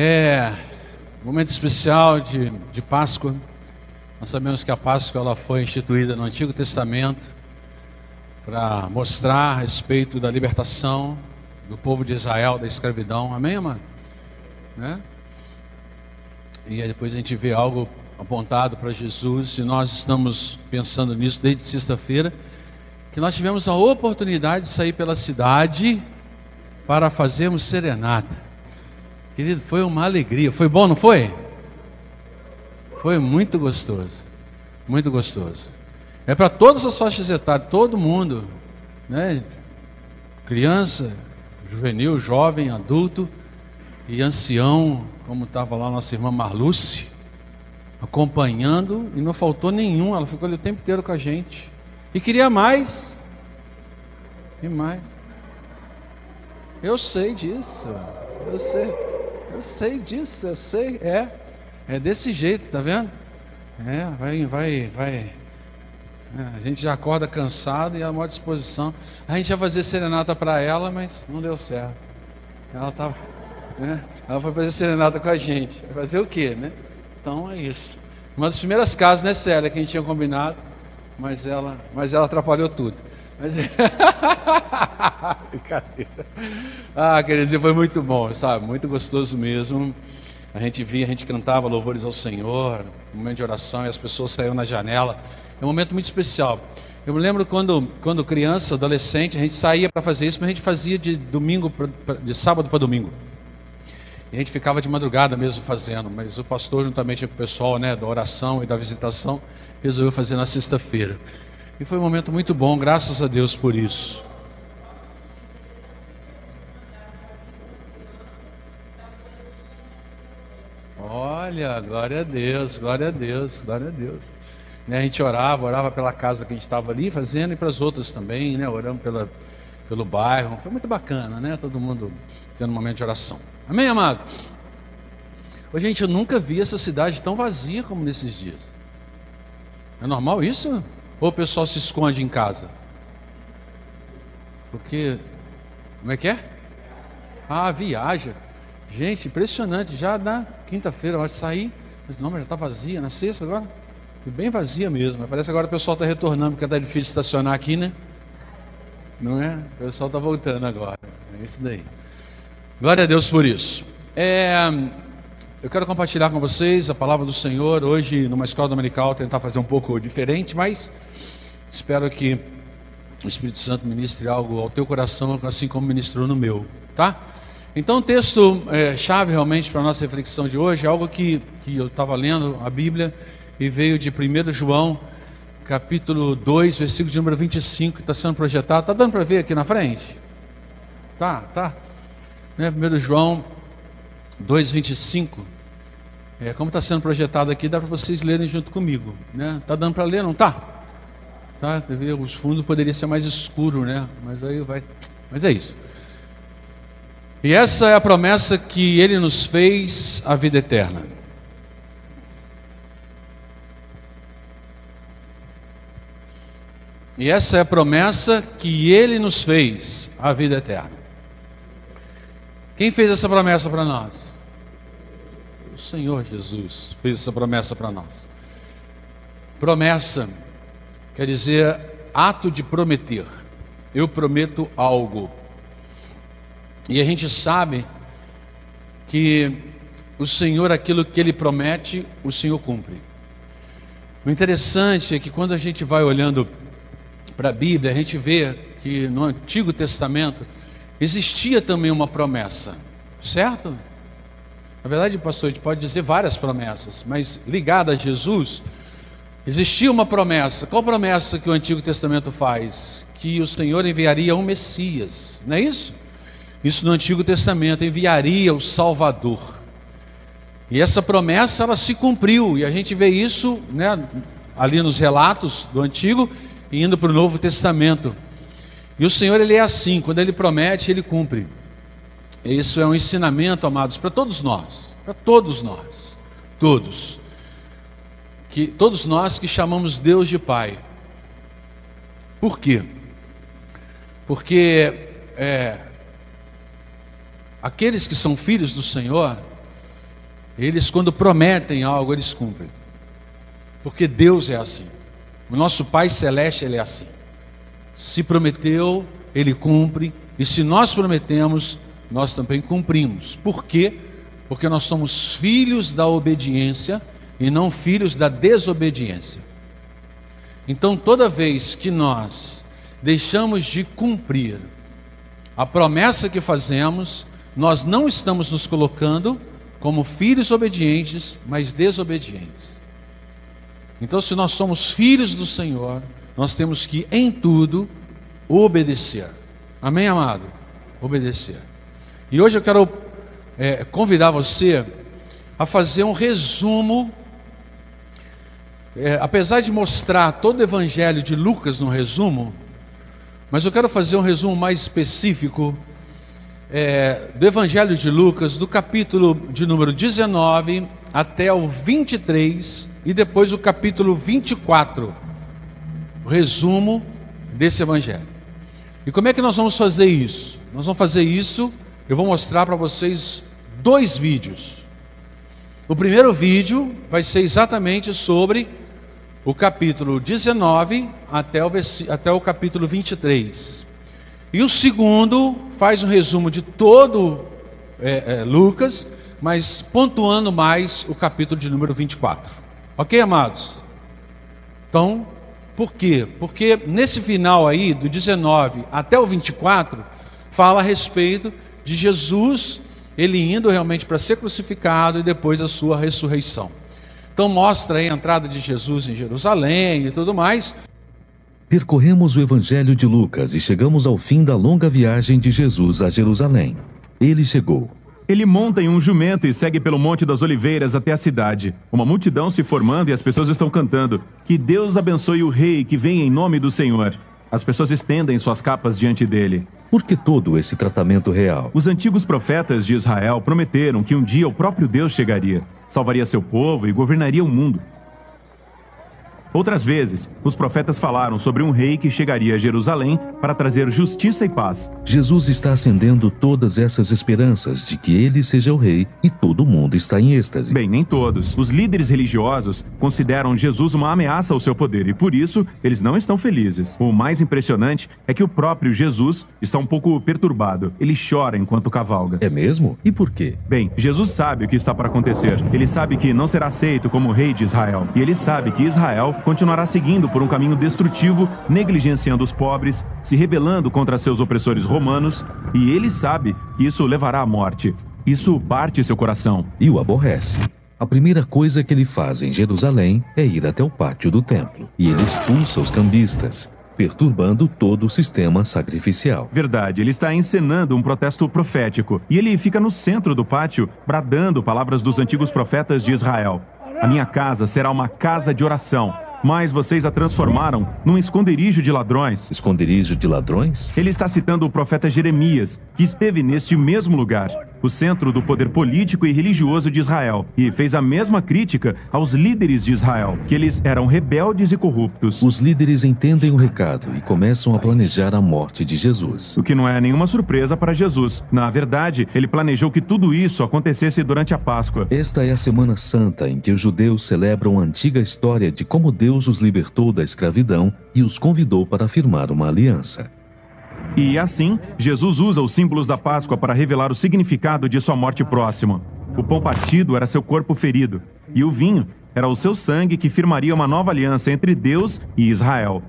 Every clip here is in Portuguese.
É momento especial de, de Páscoa. Nós sabemos que a Páscoa ela foi instituída no Antigo Testamento para mostrar a respeito da libertação do povo de Israel da escravidão. Amém, amado? Né? E aí depois a gente vê algo apontado para Jesus e nós estamos pensando nisso desde sexta-feira, que nós tivemos a oportunidade de sair pela cidade para fazermos serenata. Querido, foi uma alegria. Foi bom, não foi? Foi muito gostoso. Muito gostoso. É para todas as faixas etárias, todo mundo, né? Criança, juvenil, jovem, adulto e ancião, como estava lá nossa irmã Marluce, acompanhando e não faltou nenhum, ela ficou ali o tempo inteiro com a gente. E queria mais. E mais. Eu sei disso. Eu sei. Eu sei disso, eu sei. É, é desse jeito, tá vendo? É, vai, vai, vai. É, a gente já acorda cansado e a maior disposição. A gente ia fazer serenata para ela, mas não deu certo. Ela tava, né? Ela foi fazer serenata com a gente. Fazer o quê, né? Então é isso. Uma das primeiras casas, né, Célia, que a gente tinha combinado, mas ela, mas ela atrapalhou tudo. Mas... Brincadeira. Ah, quer dizer, foi muito bom, sabe? Muito gostoso mesmo. A gente via, a gente cantava louvores ao Senhor, um momento de oração, e as pessoas saíam na janela. É um momento muito especial. Eu me lembro quando, quando criança, adolescente, a gente saía para fazer isso, mas a gente fazia de domingo, pra, de sábado para domingo. E a gente ficava de madrugada mesmo fazendo, mas o pastor, juntamente com o pessoal né, da oração e da visitação, resolveu fazer na sexta-feira. E foi um momento muito bom, graças a Deus por isso. Olha, glória a Deus, glória a Deus, glória a Deus. Né, a gente orava, orava pela casa que a gente estava ali fazendo e para as outras também, né? Oramos pela, pelo bairro. Foi muito bacana, né? Todo mundo tendo um momento de oração. Amém, amado? Hoje, gente, eu nunca vi essa cidade tão vazia como nesses dias. É normal isso? Ou o pessoal se esconde em casa? Porque, como é que é? Ah, viaja. Gente, impressionante. Já na quinta-feira, a hora de sair, mas não, mas já está vazia. Na sexta agora, bem vazia mesmo. Parece agora o pessoal está retornando, porque está difícil estacionar aqui, né? Não é? O pessoal está voltando agora. É isso daí. Glória a Deus por isso. É, eu quero compartilhar com vocês a palavra do Senhor hoje numa escola dominical, tentar fazer um pouco diferente, mas Espero que o Espírito Santo ministre algo ao teu coração, assim como ministrou no meu, tá? Então, o texto é, chave realmente para a nossa reflexão de hoje é algo que, que eu estava lendo a Bíblia e veio de 1 João, capítulo 2, versículo de número 25, que está sendo projetado. Está dando para ver aqui na frente? Tá, tá. Né? 1 João 2, 25. É, como está sendo projetado aqui, dá para vocês lerem junto comigo. Né? Tá dando para ler, não tá? Tá? Os fundos poderia ser mais escuro, né? Mas aí vai. Mas é isso. E essa é a promessa que ele nos fez, a vida eterna. E essa é a promessa que ele nos fez, a vida eterna. Quem fez essa promessa para nós? O Senhor Jesus fez essa promessa para nós. Promessa quer dizer ato de prometer. Eu prometo algo. E a gente sabe que o Senhor, aquilo que Ele promete, o Senhor cumpre. O interessante é que quando a gente vai olhando para a Bíblia, a gente vê que no Antigo Testamento existia também uma promessa, certo? Na verdade, pastor, a gente pode dizer várias promessas, mas ligada a Jesus, Existia uma promessa. Qual promessa que o Antigo Testamento faz? Que o Senhor enviaria um Messias, não é isso? Isso no Antigo Testamento enviaria o Salvador. E essa promessa ela se cumpriu e a gente vê isso, né, ali nos relatos do Antigo e indo para o Novo Testamento. E o Senhor ele é assim, quando ele promete, ele cumpre. Isso é um ensinamento, amados, para todos nós, para todos nós, todos que todos nós que chamamos Deus de Pai. Por quê? Porque é, aqueles que são filhos do Senhor, Eles, quando prometem algo, eles cumprem. Porque Deus é assim. O nosso Pai Celeste, Ele é assim. Se prometeu, Ele cumpre. E se nós prometemos, nós também cumprimos. Por quê? Porque nós somos filhos da obediência e não filhos da desobediência. Então, toda vez que nós deixamos de cumprir a promessa que fazemos, nós não estamos nos colocando como filhos obedientes, mas desobedientes. Então, se nós somos filhos do Senhor, nós temos que, em tudo, obedecer. Amém, amado? Obedecer. E hoje eu quero é, convidar você a fazer um resumo. É, apesar de mostrar todo o evangelho de Lucas no resumo, mas eu quero fazer um resumo mais específico é, do Evangelho de Lucas, do capítulo de número 19 até o 23 e depois o capítulo 24. O resumo desse Evangelho. E como é que nós vamos fazer isso? Nós vamos fazer isso, eu vou mostrar para vocês dois vídeos. O primeiro vídeo vai ser exatamente sobre o capítulo 19 até o, até o capítulo 23. E o segundo faz um resumo de todo é, é, Lucas, mas pontuando mais o capítulo de número 24. Ok, amados? Então, por quê? Porque nesse final aí, do 19 até o 24, fala a respeito de Jesus, ele indo realmente para ser crucificado e depois a sua ressurreição. Então mostra aí a entrada de Jesus em Jerusalém e tudo mais, Percorremos o Evangelho de Lucas e chegamos ao fim da longa viagem de Jesus a Jerusalém. Ele chegou. Ele monta em um jumento e segue pelo Monte das Oliveiras até a cidade. Uma multidão se formando e as pessoas estão cantando: Que Deus abençoe o rei que vem em nome do Senhor. As pessoas estendem suas capas diante dele. Por que todo esse tratamento real? Os antigos profetas de Israel prometeram que um dia o próprio Deus chegaria, salvaria seu povo e governaria o mundo. Outras vezes, os profetas falaram sobre um rei que chegaria a Jerusalém para trazer justiça e paz. Jesus está acendendo todas essas esperanças de que ele seja o rei e todo mundo está em êxtase. Bem, nem todos. Os líderes religiosos consideram Jesus uma ameaça ao seu poder e por isso eles não estão felizes. O mais impressionante é que o próprio Jesus está um pouco perturbado. Ele chora enquanto cavalga. É mesmo? E por quê? Bem, Jesus sabe o que está para acontecer. Ele sabe que não será aceito como rei de Israel. E ele sabe que Israel continuará seguindo por um caminho destrutivo, negligenciando os pobres, se rebelando contra seus opressores romanos, e ele sabe que isso levará à morte. Isso parte seu coração. E o aborrece. A primeira coisa que ele faz em Jerusalém é ir até o pátio do templo. E ele expulsa os cambistas, perturbando todo o sistema sacrificial. Verdade, ele está encenando um protesto profético. E ele fica no centro do pátio, bradando palavras dos antigos profetas de Israel. A minha casa será uma casa de oração mas vocês a transformaram num esconderijo de ladrões. Esconderijo de ladrões? Ele está citando o profeta Jeremias, que esteve neste mesmo lugar o centro do poder político e religioso de Israel, e fez a mesma crítica aos líderes de Israel, que eles eram rebeldes e corruptos. Os líderes entendem o recado e começam a planejar a morte de Jesus. O que não é nenhuma surpresa para Jesus. Na verdade, ele planejou que tudo isso acontecesse durante a Páscoa. Esta é a Semana Santa em que os judeus celebram a antiga história de como Deus os libertou da escravidão e os convidou para firmar uma aliança. E assim, Jesus usa os símbolos da Páscoa para revelar o significado de sua morte próxima. O pão partido era seu corpo ferido, e o vinho era o seu sangue que firmaria uma nova aliança entre Deus e Israel.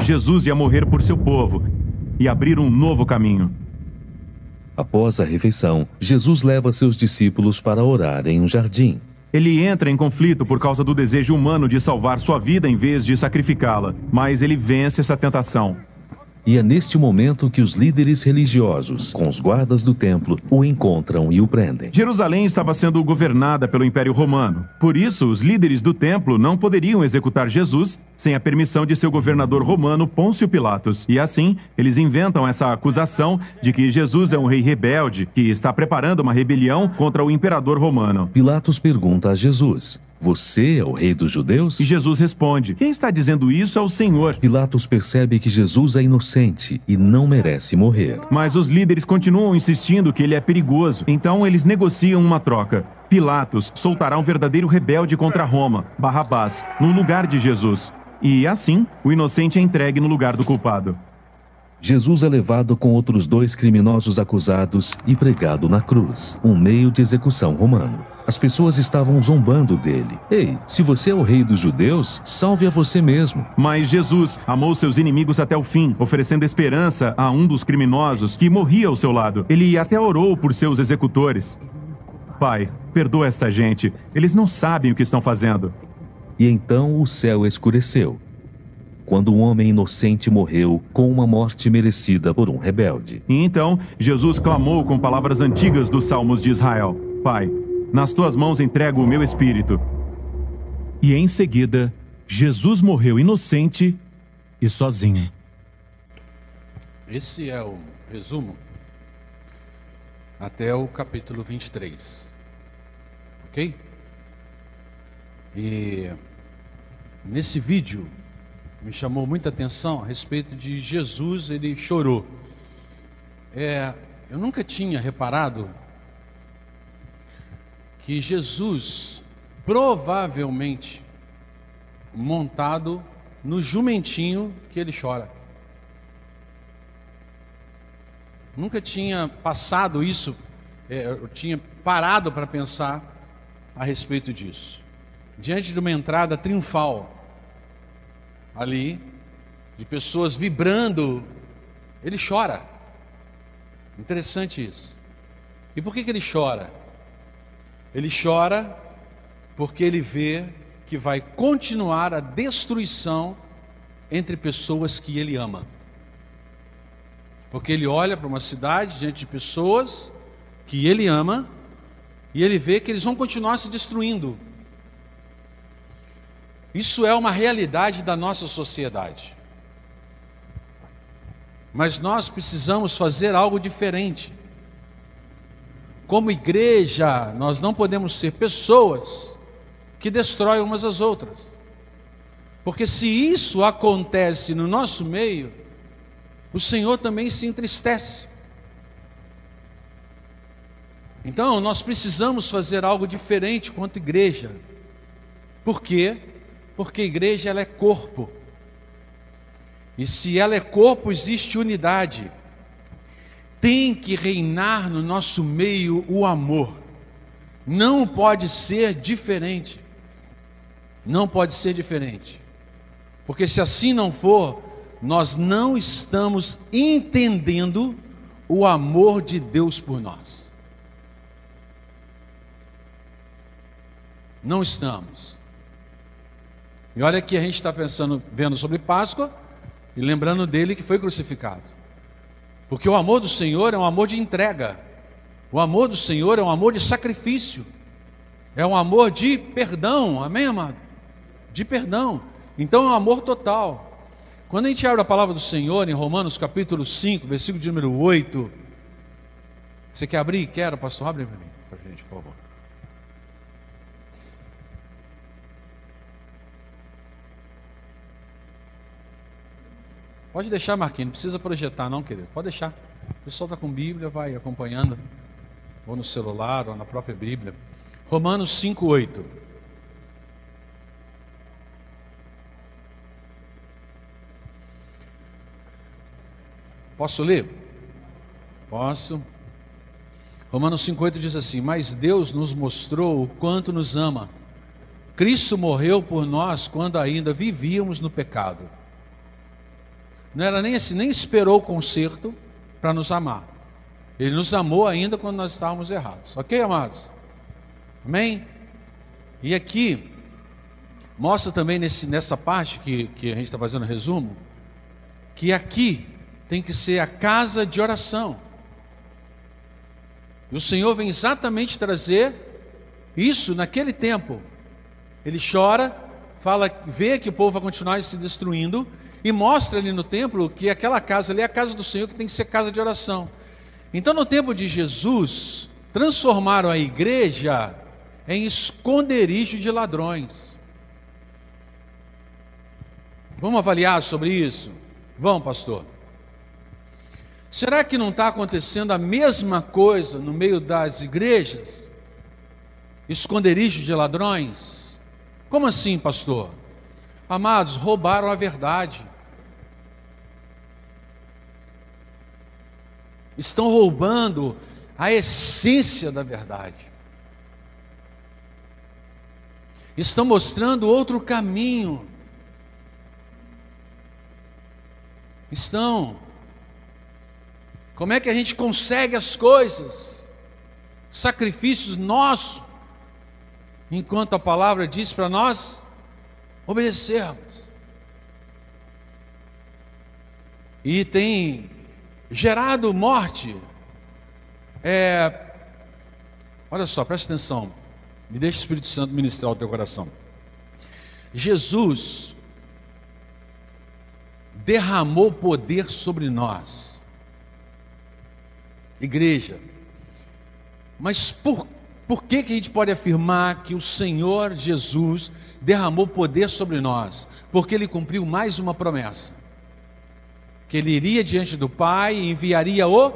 Jesus ia morrer por seu povo e abrir um novo caminho. Após a refeição, Jesus leva seus discípulos para orar em um jardim. Ele entra em conflito por causa do desejo humano de salvar sua vida em vez de sacrificá-la, mas ele vence essa tentação. E é neste momento que os líderes religiosos, com os guardas do templo, o encontram e o prendem. Jerusalém estava sendo governada pelo Império Romano. Por isso, os líderes do templo não poderiam executar Jesus sem a permissão de seu governador romano Pôncio Pilatos. E assim, eles inventam essa acusação de que Jesus é um rei rebelde que está preparando uma rebelião contra o imperador romano. Pilatos pergunta a Jesus: Você é o rei dos judeus? E Jesus responde: Quem está dizendo isso é o Senhor. Pilatos percebe que Jesus é inocente e não merece morrer. Mas os líderes continuam insistindo que ele é perigoso, então eles negociam uma troca. Pilatos soltará um verdadeiro rebelde contra Roma, Barrabás, no lugar de Jesus. E assim, o inocente é entregue no lugar do culpado. Jesus é levado com outros dois criminosos acusados e pregado na cruz, um meio de execução romano. As pessoas estavam zombando dele. Ei, se você é o rei dos judeus, salve a você mesmo. Mas Jesus amou seus inimigos até o fim, oferecendo esperança a um dos criminosos que morria ao seu lado. Ele até orou por seus executores. Pai, perdoa esta gente. Eles não sabem o que estão fazendo. E então o céu escureceu quando um homem inocente morreu com uma morte merecida por um rebelde. E então Jesus clamou com palavras antigas dos Salmos de Israel: Pai, nas tuas mãos entrego o meu espírito. E em seguida, Jesus morreu inocente e sozinho. Esse é o resumo até o capítulo 23. Ok? E nesse vídeo me chamou muita atenção a respeito de Jesus, ele chorou. É, eu nunca tinha reparado que Jesus, provavelmente, montado no jumentinho que ele chora. Nunca tinha passado isso, é, eu tinha parado para pensar a respeito disso. Diante de uma entrada triunfal, ali, de pessoas vibrando, ele chora. Interessante isso. E por que, que ele chora? Ele chora porque ele vê que vai continuar a destruição entre pessoas que ele ama. Porque ele olha para uma cidade diante de pessoas que ele ama e ele vê que eles vão continuar se destruindo. Isso é uma realidade da nossa sociedade. Mas nós precisamos fazer algo diferente. Como igreja, nós não podemos ser pessoas que destroem umas às outras. Porque se isso acontece no nosso meio, o Senhor também se entristece. Então, nós precisamos fazer algo diferente quanto igreja. Por quê? Porque a igreja ela é corpo. E se ela é corpo, existe unidade. Tem que reinar no nosso meio o amor. Não pode ser diferente. Não pode ser diferente. Porque se assim não for, nós não estamos entendendo o amor de Deus por nós. Não estamos. E olha que a gente está pensando, vendo sobre Páscoa e lembrando dele que foi crucificado. Porque o amor do Senhor é um amor de entrega. O amor do Senhor é um amor de sacrifício. É um amor de perdão, amém, amado? De perdão. Então é um amor total. Quando a gente abre a palavra do Senhor em Romanos capítulo 5, versículo de número 8. Você quer abrir? Quero, pastor? Abre para mim, para gente, por favor. Pode deixar, Marquinhos, não precisa projetar, não, querido. Pode deixar. O pessoal está com Bíblia, vai acompanhando, ou no celular, ou na própria Bíblia. Romanos 5,8. Posso ler? Posso. Romanos 5,8 diz assim: Mas Deus nos mostrou o quanto nos ama. Cristo morreu por nós quando ainda vivíamos no pecado. Não era nem assim, nem esperou o conserto para nos amar. Ele nos amou ainda quando nós estávamos errados. Ok, amados? Amém? E aqui, mostra também nesse, nessa parte que, que a gente está fazendo resumo, que aqui tem que ser a casa de oração. E o Senhor vem exatamente trazer isso naquele tempo. Ele chora, fala, vê que o povo vai continuar se destruindo, e mostra ali no templo que aquela casa ali é a casa do Senhor que tem que ser casa de oração. Então, no tempo de Jesus, transformaram a igreja em esconderijo de ladrões. Vamos avaliar sobre isso? Vamos, pastor. Será que não está acontecendo a mesma coisa no meio das igrejas? Esconderijo de ladrões? Como assim, pastor? Amados, roubaram a verdade. Estão roubando a essência da verdade. Estão mostrando outro caminho. Estão como é que a gente consegue as coisas? Sacrifícios nossos, enquanto a palavra diz para nós obedecermos. E tem gerado morte. É, olha só, presta atenção. Me deixa o Espírito Santo ministrar o teu coração. Jesus derramou poder sobre nós igreja. Mas por, por que, que a gente pode afirmar que o Senhor Jesus derramou poder sobre nós? Porque ele cumpriu mais uma promessa: que ele iria diante do Pai e enviaria o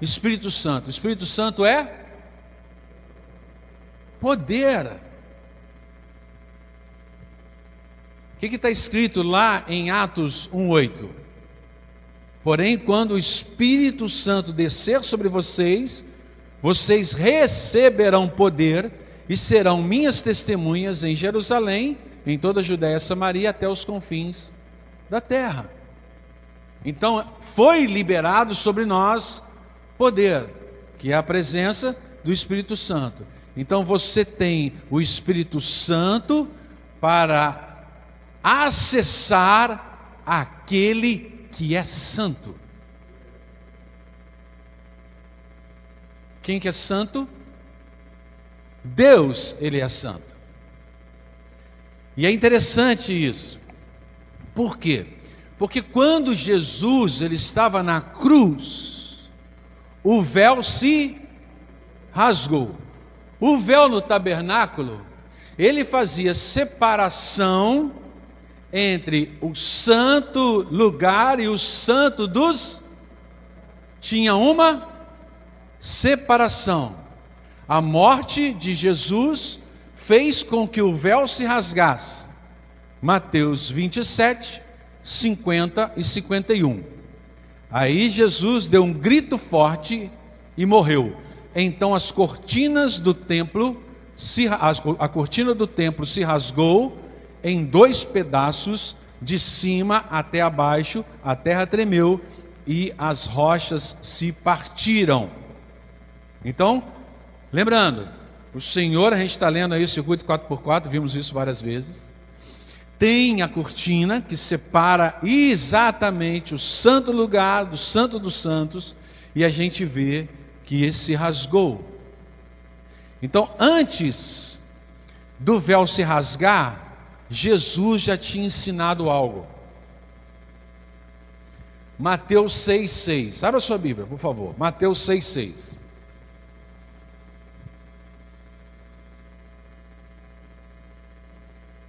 Espírito Santo. O Espírito Santo é poder. O que está escrito lá em Atos 1,8? Porém, quando o Espírito Santo descer sobre vocês, vocês receberão poder e serão minhas testemunhas em Jerusalém, em toda a Judéia e Samaria, até os confins da terra. Então, foi liberado sobre nós poder, que é a presença do Espírito Santo. Então, você tem o Espírito Santo para acessar aquele que é santo. Quem que é santo? Deus, ele é santo. E é interessante isso. Por quê? Porque quando Jesus ele estava na cruz, o véu se rasgou. O véu no tabernáculo, ele fazia separação entre o santo lugar e o santo dos. Tinha uma separação. A morte de Jesus fez com que o véu se rasgasse. Mateus 27, 50 e 51. Aí Jesus deu um grito forte e morreu. Então as cortinas do templo se, a cortina do templo se rasgou em dois pedaços, de cima até abaixo, a terra tremeu e as rochas se partiram. Então, lembrando, o Senhor, a gente está lendo aí o circuito 4x4, vimos isso várias vezes. Tem a cortina que separa exatamente o santo lugar do santo dos santos, e a gente vê que se rasgou. Então, antes do véu se rasgar, Jesus já tinha ensinado algo. Mateus 6,6. Abra sua Bíblia, por favor. Mateus 6,6.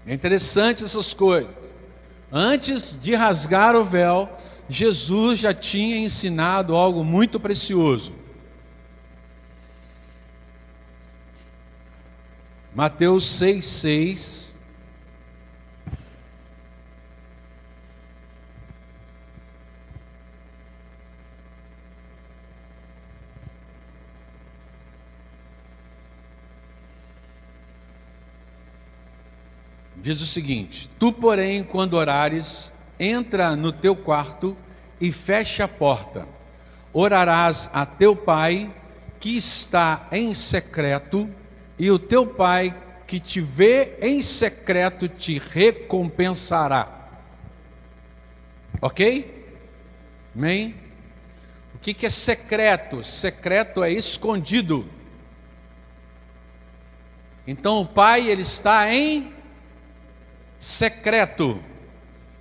É interessante essas coisas. Antes de rasgar o véu, Jesus já tinha ensinado algo muito precioso. Mateus 6,6 diz o seguinte: Tu, porém, quando orares, entra no teu quarto e fecha a porta. Orarás a teu pai que está em secreto, e o teu pai que te vê em secreto te recompensará. Ok? Amém? O que, que é secreto? Secreto é escondido. Então o pai ele está em secreto.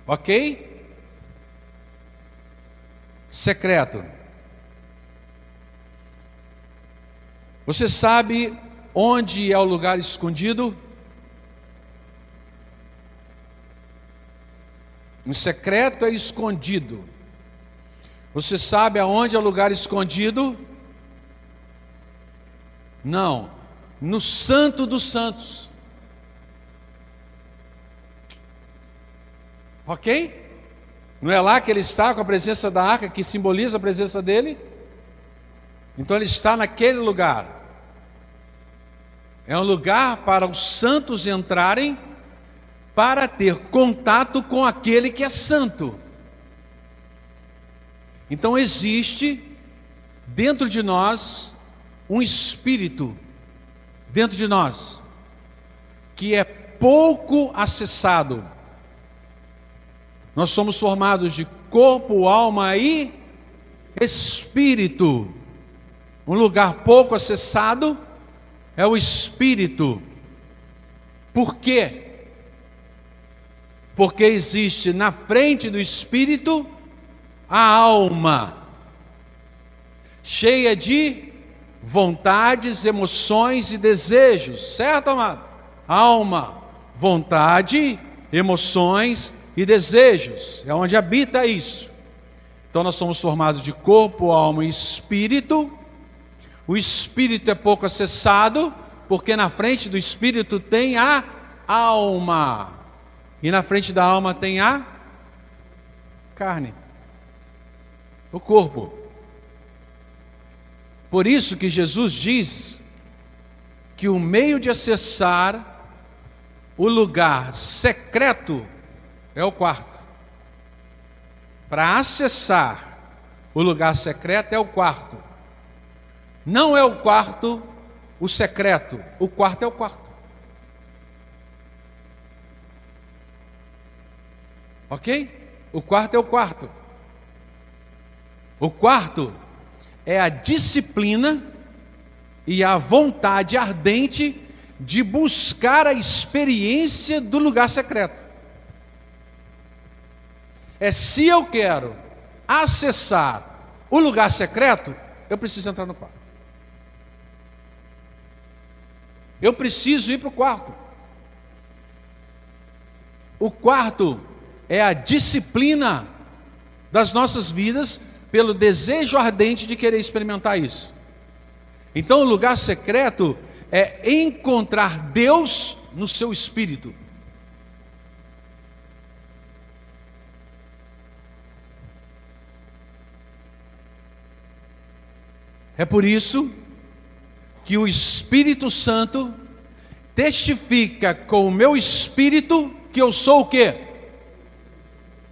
Ok? Secreto. Você sabe onde é o lugar escondido? O secreto é escondido. Você sabe aonde é o lugar escondido? Não, no Santo dos Santos. Ok? Não é lá que ele está com a presença da arca, que simboliza a presença dele? Então ele está naquele lugar. É um lugar para os santos entrarem para ter contato com aquele que é santo. Então existe dentro de nós um espírito dentro de nós que é pouco acessado. Nós somos formados de corpo, alma e espírito. Um lugar pouco acessado é o espírito. Por quê? Porque existe na frente do espírito a alma, cheia de vontades, emoções e desejos, certo, amado? Alma, vontade, emoções e desejos, é onde habita isso. Então nós somos formados de corpo, alma e espírito. O espírito é pouco acessado, porque na frente do espírito tem a alma, e na frente da alma tem a carne, o corpo. Por isso que Jesus diz que o meio de acessar o lugar secreto é o quarto. Para acessar o lugar secreto é o quarto. Não é o quarto o secreto, o quarto é o quarto. Ok? O quarto é o quarto. O quarto é a disciplina e a vontade ardente de buscar a experiência do lugar secreto. É se eu quero acessar o lugar secreto, eu preciso entrar no quarto. Eu preciso ir para o quarto. O quarto é a disciplina das nossas vidas pelo desejo ardente de querer experimentar isso. Então, o lugar secreto é encontrar Deus no seu espírito. É por isso que o Espírito Santo testifica com o meu espírito que eu sou o quê?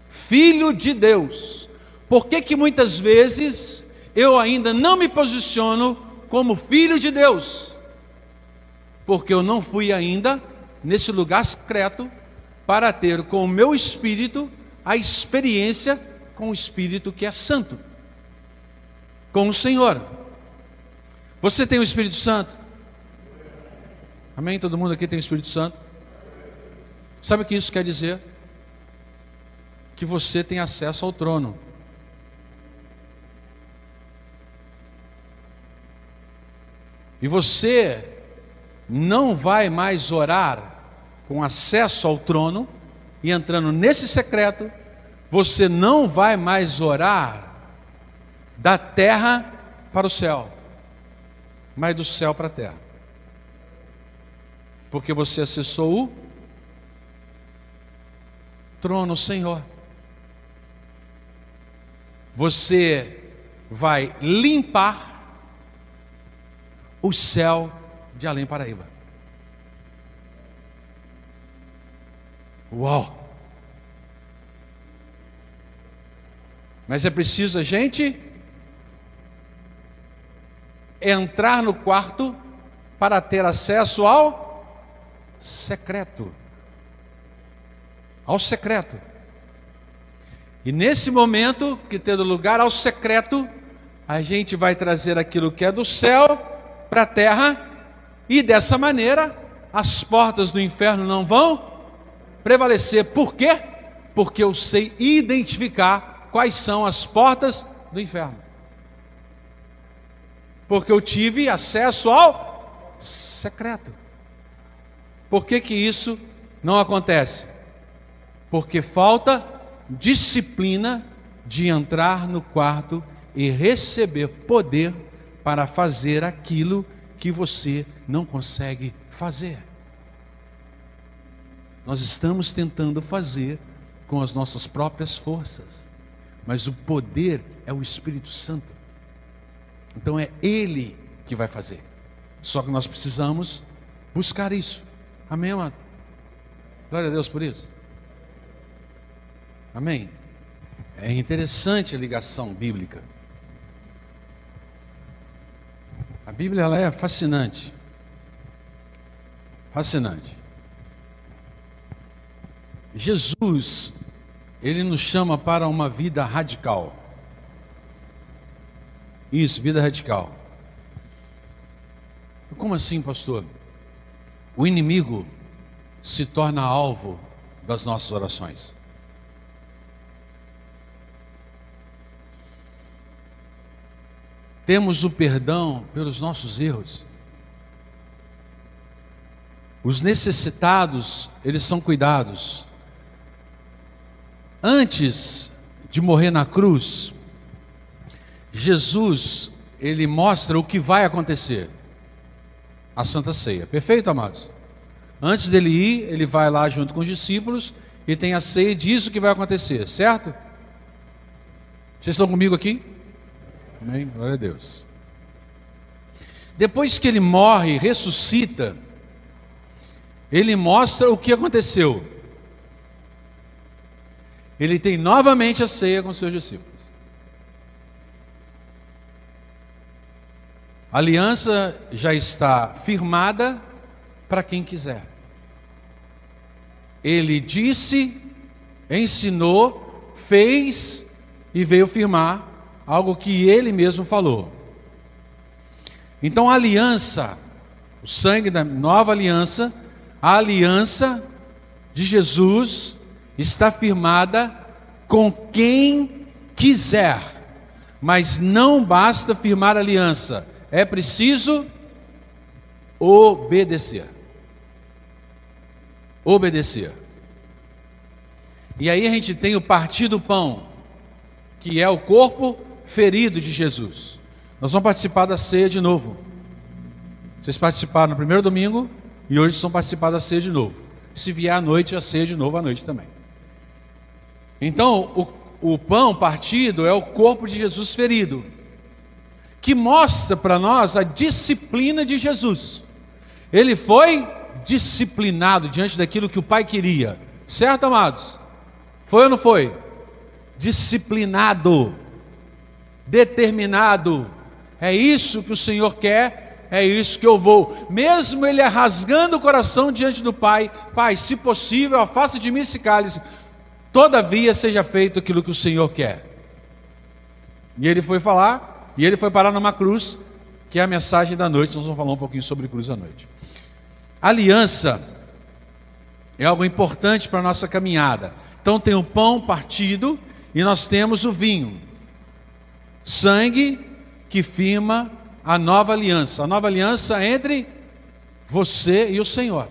Filho de Deus. Por que, que muitas vezes eu ainda não me posiciono como filho de Deus? Porque eu não fui ainda nesse lugar secreto para ter com o meu espírito a experiência com o Espírito que é santo, com o Senhor. Você tem o Espírito Santo? Amém? Todo mundo aqui tem o Espírito Santo? Sabe o que isso quer dizer? Que você tem acesso ao trono. E você não vai mais orar com acesso ao trono e entrando nesse secreto, você não vai mais orar da terra para o céu, mas do céu para a terra. Porque você acessou o trono, Senhor. Você vai limpar o céu de Além Paraíba. Uau! Mas é preciso a gente entrar no quarto para ter acesso ao secreto. Ao secreto. E nesse momento que tendo lugar ao secreto, a gente vai trazer aquilo que é do céu para a terra, e dessa maneira as portas do inferno não vão prevalecer. Por quê? Porque eu sei identificar quais são as portas do inferno. Porque eu tive acesso ao secreto. Por que, que isso não acontece? Porque falta disciplina de entrar no quarto e receber poder para fazer aquilo que você não consegue fazer. Nós estamos tentando fazer com as nossas próprias forças, mas o poder é o Espírito Santo. Então é Ele que vai fazer. Só que nós precisamos buscar isso. Amém, amado? Glória a Deus por isso. Amém. É interessante a ligação bíblica. A Bíblia ela é fascinante. Fascinante. Jesus, ele nos chama para uma vida radical. Isso, vida radical. Como assim, pastor? O inimigo se torna alvo das nossas orações. Temos o perdão pelos nossos erros. Os necessitados, eles são cuidados. Antes de morrer na cruz, Jesus, ele mostra o que vai acontecer. A Santa Ceia. Perfeito, amados? Antes dele ir, ele vai lá junto com os discípulos e tem a ceia e diz o que vai acontecer, certo? Vocês estão comigo aqui? Amém? Glória a Deus. Depois que ele morre, ressuscita, ele mostra o que aconteceu. Ele tem novamente a ceia com seus discípulos. A aliança já está firmada para quem quiser. Ele disse, ensinou, fez e veio firmar algo que ele mesmo falou. Então a aliança, o sangue da nova aliança, a aliança de Jesus está firmada com quem quiser. Mas não basta firmar aliança, é preciso obedecer. Obedecer. E aí a gente tem o partir do pão, que é o corpo ferido de Jesus. Nós vamos participar da ceia de novo. Vocês participaram no primeiro domingo e hoje vão participar da ceia de novo. Se vier à noite, a ceia de novo à noite também. Então, o, o pão partido é o corpo de Jesus ferido, que mostra para nós a disciplina de Jesus. Ele foi disciplinado diante daquilo que o Pai queria, certo, amados? Foi ou não foi? Disciplinado determinado. É isso que o Senhor quer, é isso que eu vou. Mesmo ele rasgando o coração diante do Pai, Pai, se possível, afasta de mim esse cálice. Todavia seja feito aquilo que o Senhor quer. E ele foi falar, e ele foi parar numa cruz, que é a mensagem da noite. Nós vamos falar um pouquinho sobre cruz à noite. Aliança é algo importante para a nossa caminhada. Então tem o pão partido e nós temos o vinho sangue que firma a nova aliança, a nova aliança entre você e o Senhor.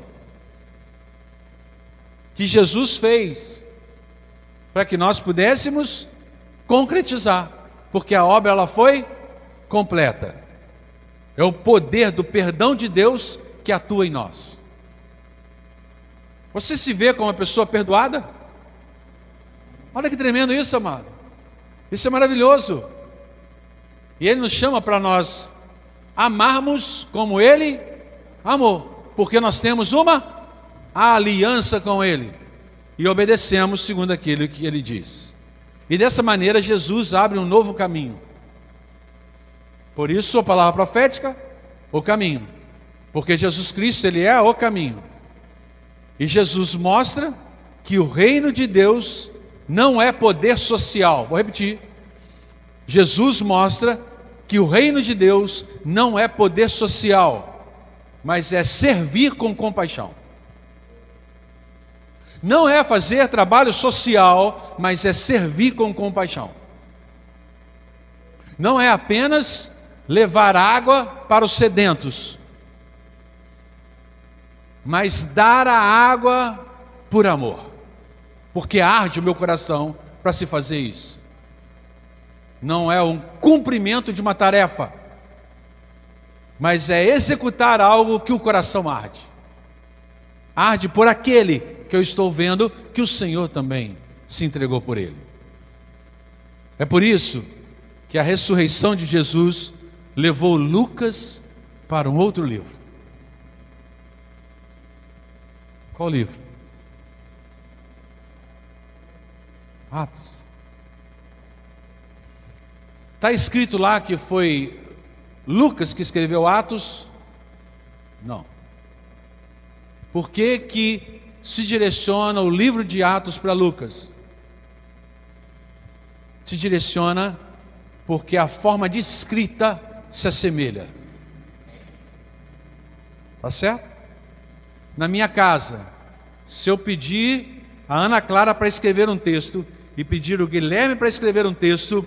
Que Jesus fez para que nós pudéssemos concretizar, porque a obra ela foi completa. É o poder do perdão de Deus que atua em nós. Você se vê como uma pessoa perdoada? Olha que tremendo isso, amado. Isso é maravilhoso. E Ele nos chama para nós amarmos como Ele amou, porque nós temos uma aliança com Ele e obedecemos segundo aquilo que Ele diz. E dessa maneira Jesus abre um novo caminho. Por isso a palavra profética, o caminho. Porque Jesus Cristo, Ele é o caminho. E Jesus mostra que o reino de Deus não é poder social. Vou repetir. Jesus mostra que o reino de Deus não é poder social, mas é servir com compaixão. Não é fazer trabalho social, mas é servir com compaixão. Não é apenas levar água para os sedentos, mas dar a água por amor, porque arde o meu coração para se fazer isso. Não é um cumprimento de uma tarefa, mas é executar algo que o coração arde. Arde por aquele que eu estou vendo que o Senhor também se entregou por ele. É por isso que a ressurreição de Jesus levou Lucas para um outro livro. Qual livro? Atos. Está escrito lá que foi Lucas que escreveu Atos? Não. Por que, que se direciona o livro de Atos para Lucas? Se direciona porque a forma de escrita se assemelha. Tá certo? Na minha casa, se eu pedir a Ana Clara para escrever um texto e pedir o Guilherme para escrever um texto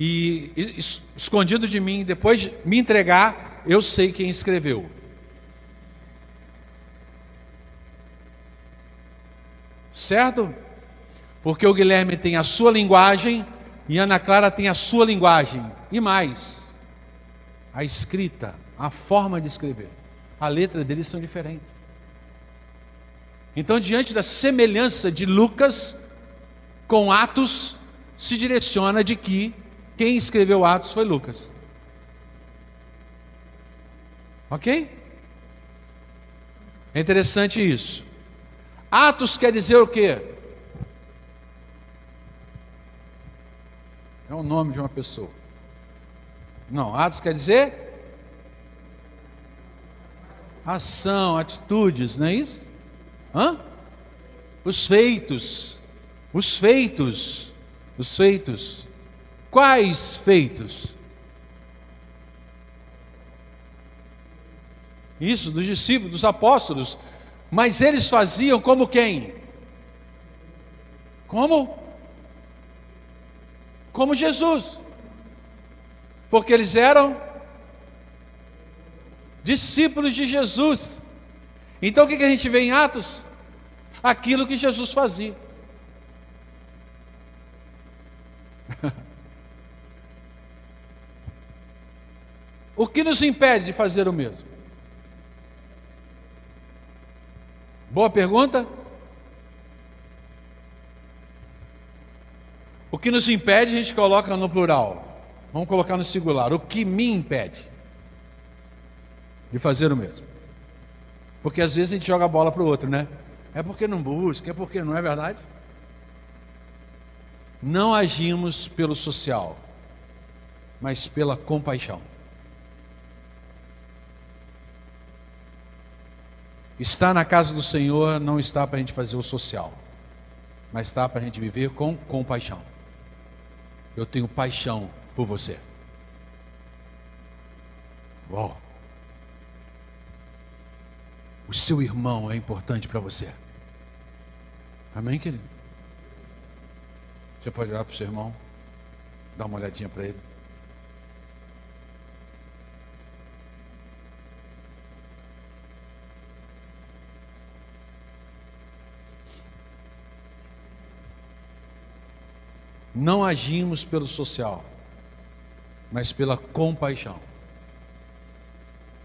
e, e escondido de mim, depois me entregar, eu sei quem escreveu. Certo? Porque o Guilherme tem a sua linguagem e Ana Clara tem a sua linguagem. E mais, a escrita, a forma de escrever, a letra deles são diferentes. Então, diante da semelhança de Lucas com Atos, se direciona de que quem escreveu Atos foi Lucas. Ok? É interessante isso. Atos quer dizer o quê? É o nome de uma pessoa. Não, atos quer dizer ação, atitudes, não é isso? Hã? Os feitos, os feitos, os feitos. Quais feitos? Isso, dos discípulos, dos apóstolos. Mas eles faziam como quem? Como? como Jesus, porque eles eram discípulos de Jesus. Então o que a gente vê em Atos? Aquilo que Jesus fazia. o que nos impede de fazer o mesmo? Boa pergunta? O que nos impede, a gente coloca no plural. Vamos colocar no singular. O que me impede de fazer o mesmo? Porque às vezes a gente joga a bola para o outro, né? É porque não busca, é porque não é verdade? Não agimos pelo social, mas pela compaixão. Estar na casa do Senhor não está para a gente fazer o social, mas está para a gente viver com compaixão eu tenho paixão por você. Uau! O seu irmão é importante para você. Amém, querido? Você pode olhar para o seu irmão, dar uma olhadinha para ele. não agimos pelo social, mas pela compaixão.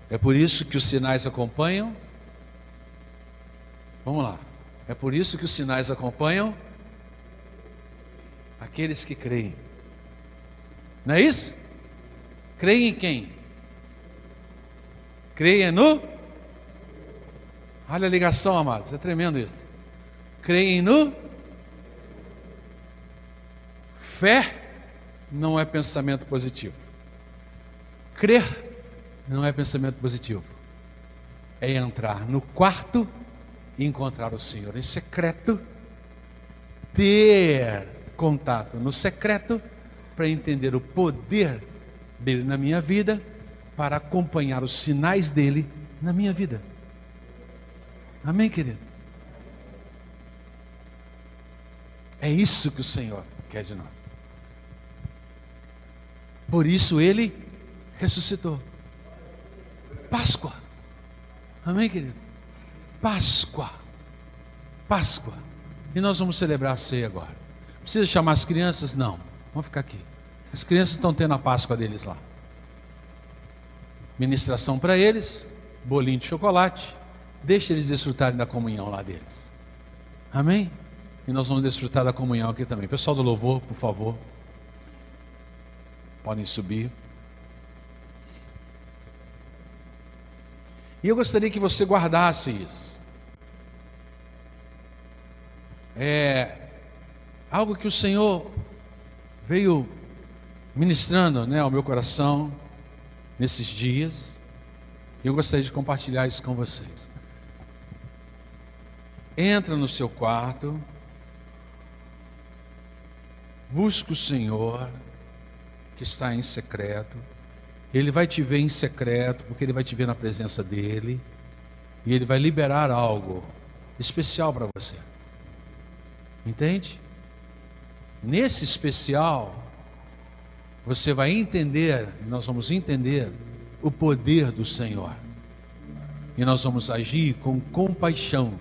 É por isso que os sinais acompanham. Vamos lá. É por isso que os sinais acompanham aqueles que creem. Não é isso? Creem em quem? Creem no. Olha a ligação, amados, é tremendo isso. Creem no Fé não é pensamento positivo. Crer não é pensamento positivo. É entrar no quarto e encontrar o Senhor em secreto, ter contato no secreto para entender o poder dele na minha vida, para acompanhar os sinais dele na minha vida. Amém, querido? É isso que o Senhor quer de nós. Por isso ele ressuscitou. Páscoa. Amém, querido? Páscoa. Páscoa. E nós vamos celebrar a ceia agora. Precisa chamar as crianças? Não. Vamos ficar aqui. As crianças estão tendo a Páscoa deles lá. Ministração para eles, bolinho de chocolate. Deixa eles desfrutarem da comunhão lá deles. Amém? E nós vamos desfrutar da comunhão aqui também. Pessoal do louvor, por favor. Podem subir. E eu gostaria que você guardasse isso. É algo que o Senhor veio ministrando né, ao meu coração nesses dias. E eu gostaria de compartilhar isso com vocês. Entra no seu quarto, busca o Senhor que está em secreto. Ele vai te ver em secreto, porque ele vai te ver na presença dele. E ele vai liberar algo especial para você. Entende? Nesse especial, você vai entender, nós vamos entender o poder do Senhor. E nós vamos agir com compaixão.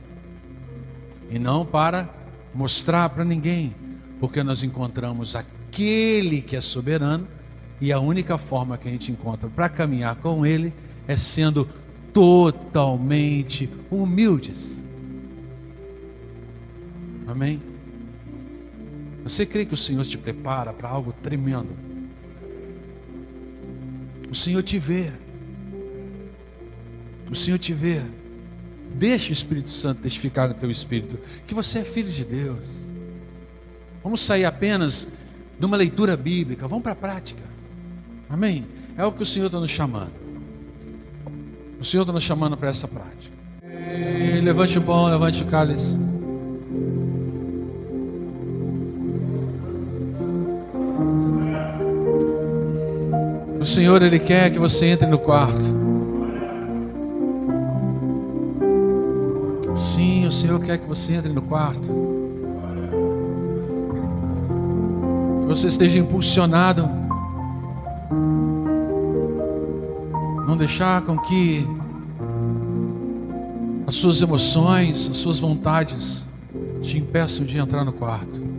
E não para mostrar para ninguém, porque nós encontramos aquele que é soberano e a única forma que a gente encontra para caminhar com ele é sendo totalmente humildes. Amém? Você crê que o Senhor te prepara para algo tremendo? O Senhor te vê. O Senhor te vê. Deixa o Espírito Santo testificar no teu espírito que você é filho de Deus. Vamos sair apenas de uma leitura bíblica, vamos para a prática. Amém? É o que o Senhor está nos chamando. O Senhor está nos chamando para essa prática. E levante o pão, levante o cálice. O Senhor, Ele quer que você entre no quarto. Sim, o Senhor quer que você entre no quarto. Você esteja impulsionado. Não deixar com que as suas emoções, as suas vontades te impeçam de entrar no quarto.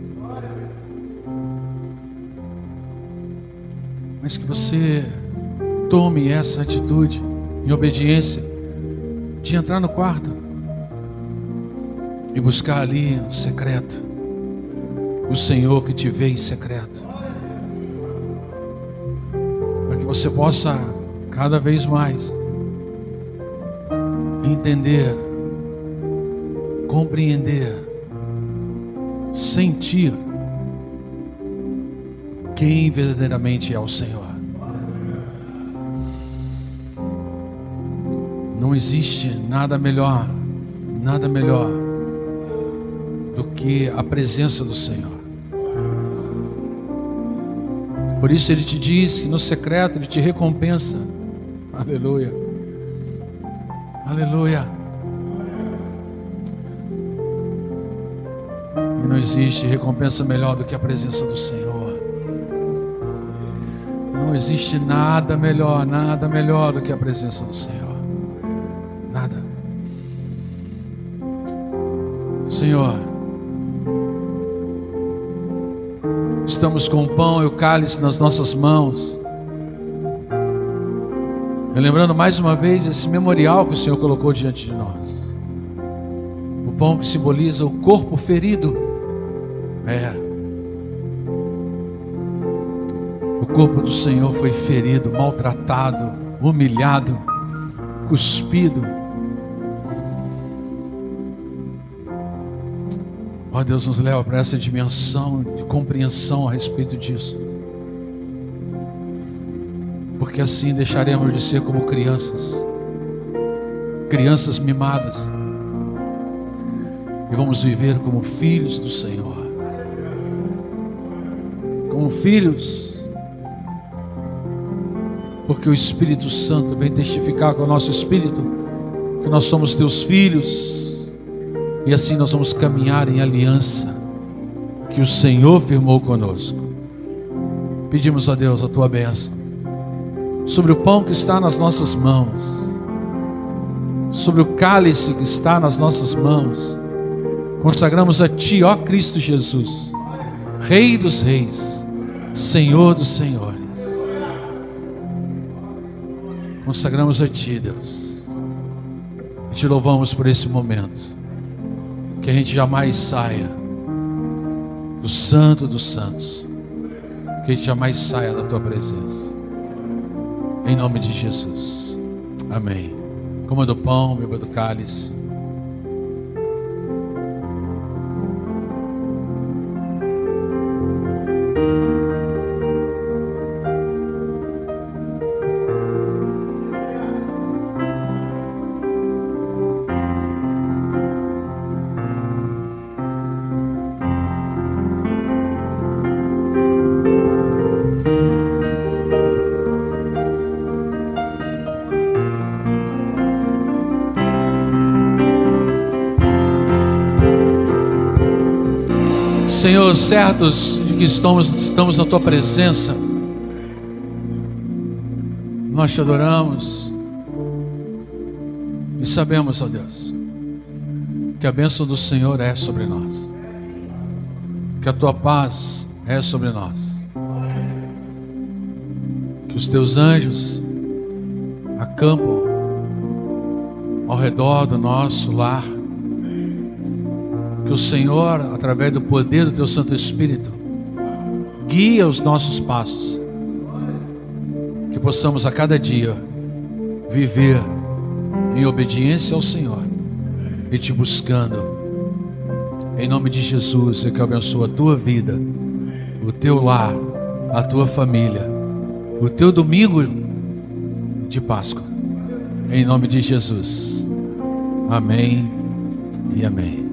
mas que você tome essa atitude em obediência de entrar no quarto e buscar ali o secreto, o Senhor que te vê em secreto, para que você possa cada vez mais entender, compreender, sentir quem verdadeiramente é o Senhor. Não existe nada melhor, nada melhor do que a presença do Senhor. Por isso ele te diz que no secreto ele te recompensa. Aleluia. Aleluia. E não existe recompensa melhor do que a presença do Senhor. Não existe nada melhor, nada melhor do que a presença do Senhor. Nada. Senhor, estamos com o pão e o cálice nas nossas mãos. Lembrando mais uma vez esse memorial que o Senhor colocou diante de nós. O pão que simboliza o corpo ferido. É. corpo do Senhor foi ferido, maltratado, humilhado, cuspido. Ó oh, Deus, nos leva para essa dimensão de compreensão a respeito disso. Porque assim deixaremos de ser como crianças, crianças mimadas, e vamos viver como filhos do Senhor, como filhos. Porque o Espírito Santo vem testificar com o nosso espírito que nós somos teus filhos, e assim nós vamos caminhar em aliança que o Senhor firmou conosco. Pedimos a Deus a tua bênção sobre o pão que está nas nossas mãos, sobre o cálice que está nas nossas mãos. Consagramos a Ti, ó Cristo Jesus, Rei dos Reis, Senhor dos Senhores. Consagramos a Ti, Deus. E te louvamos por esse momento. Que a gente jamais saia do Santo dos Santos. Que a gente jamais saia da Tua presença. Em nome de Jesus. Amém. Coma do pão, beba do cálice. Senhor, certos de que estamos, estamos na tua presença, nós te adoramos. E sabemos, ó Deus, que a bênção do Senhor é sobre nós, que a tua paz é sobre nós, que os teus anjos acampam ao redor do nosso lar o Senhor, através do poder do Teu Santo Espírito, guia os nossos passos. Que possamos a cada dia viver em obediência ao Senhor e te buscando. Em nome de Jesus, eu que abençoo a tua vida, o teu lar, a tua família, o teu domingo de Páscoa. Em nome de Jesus. Amém e amém.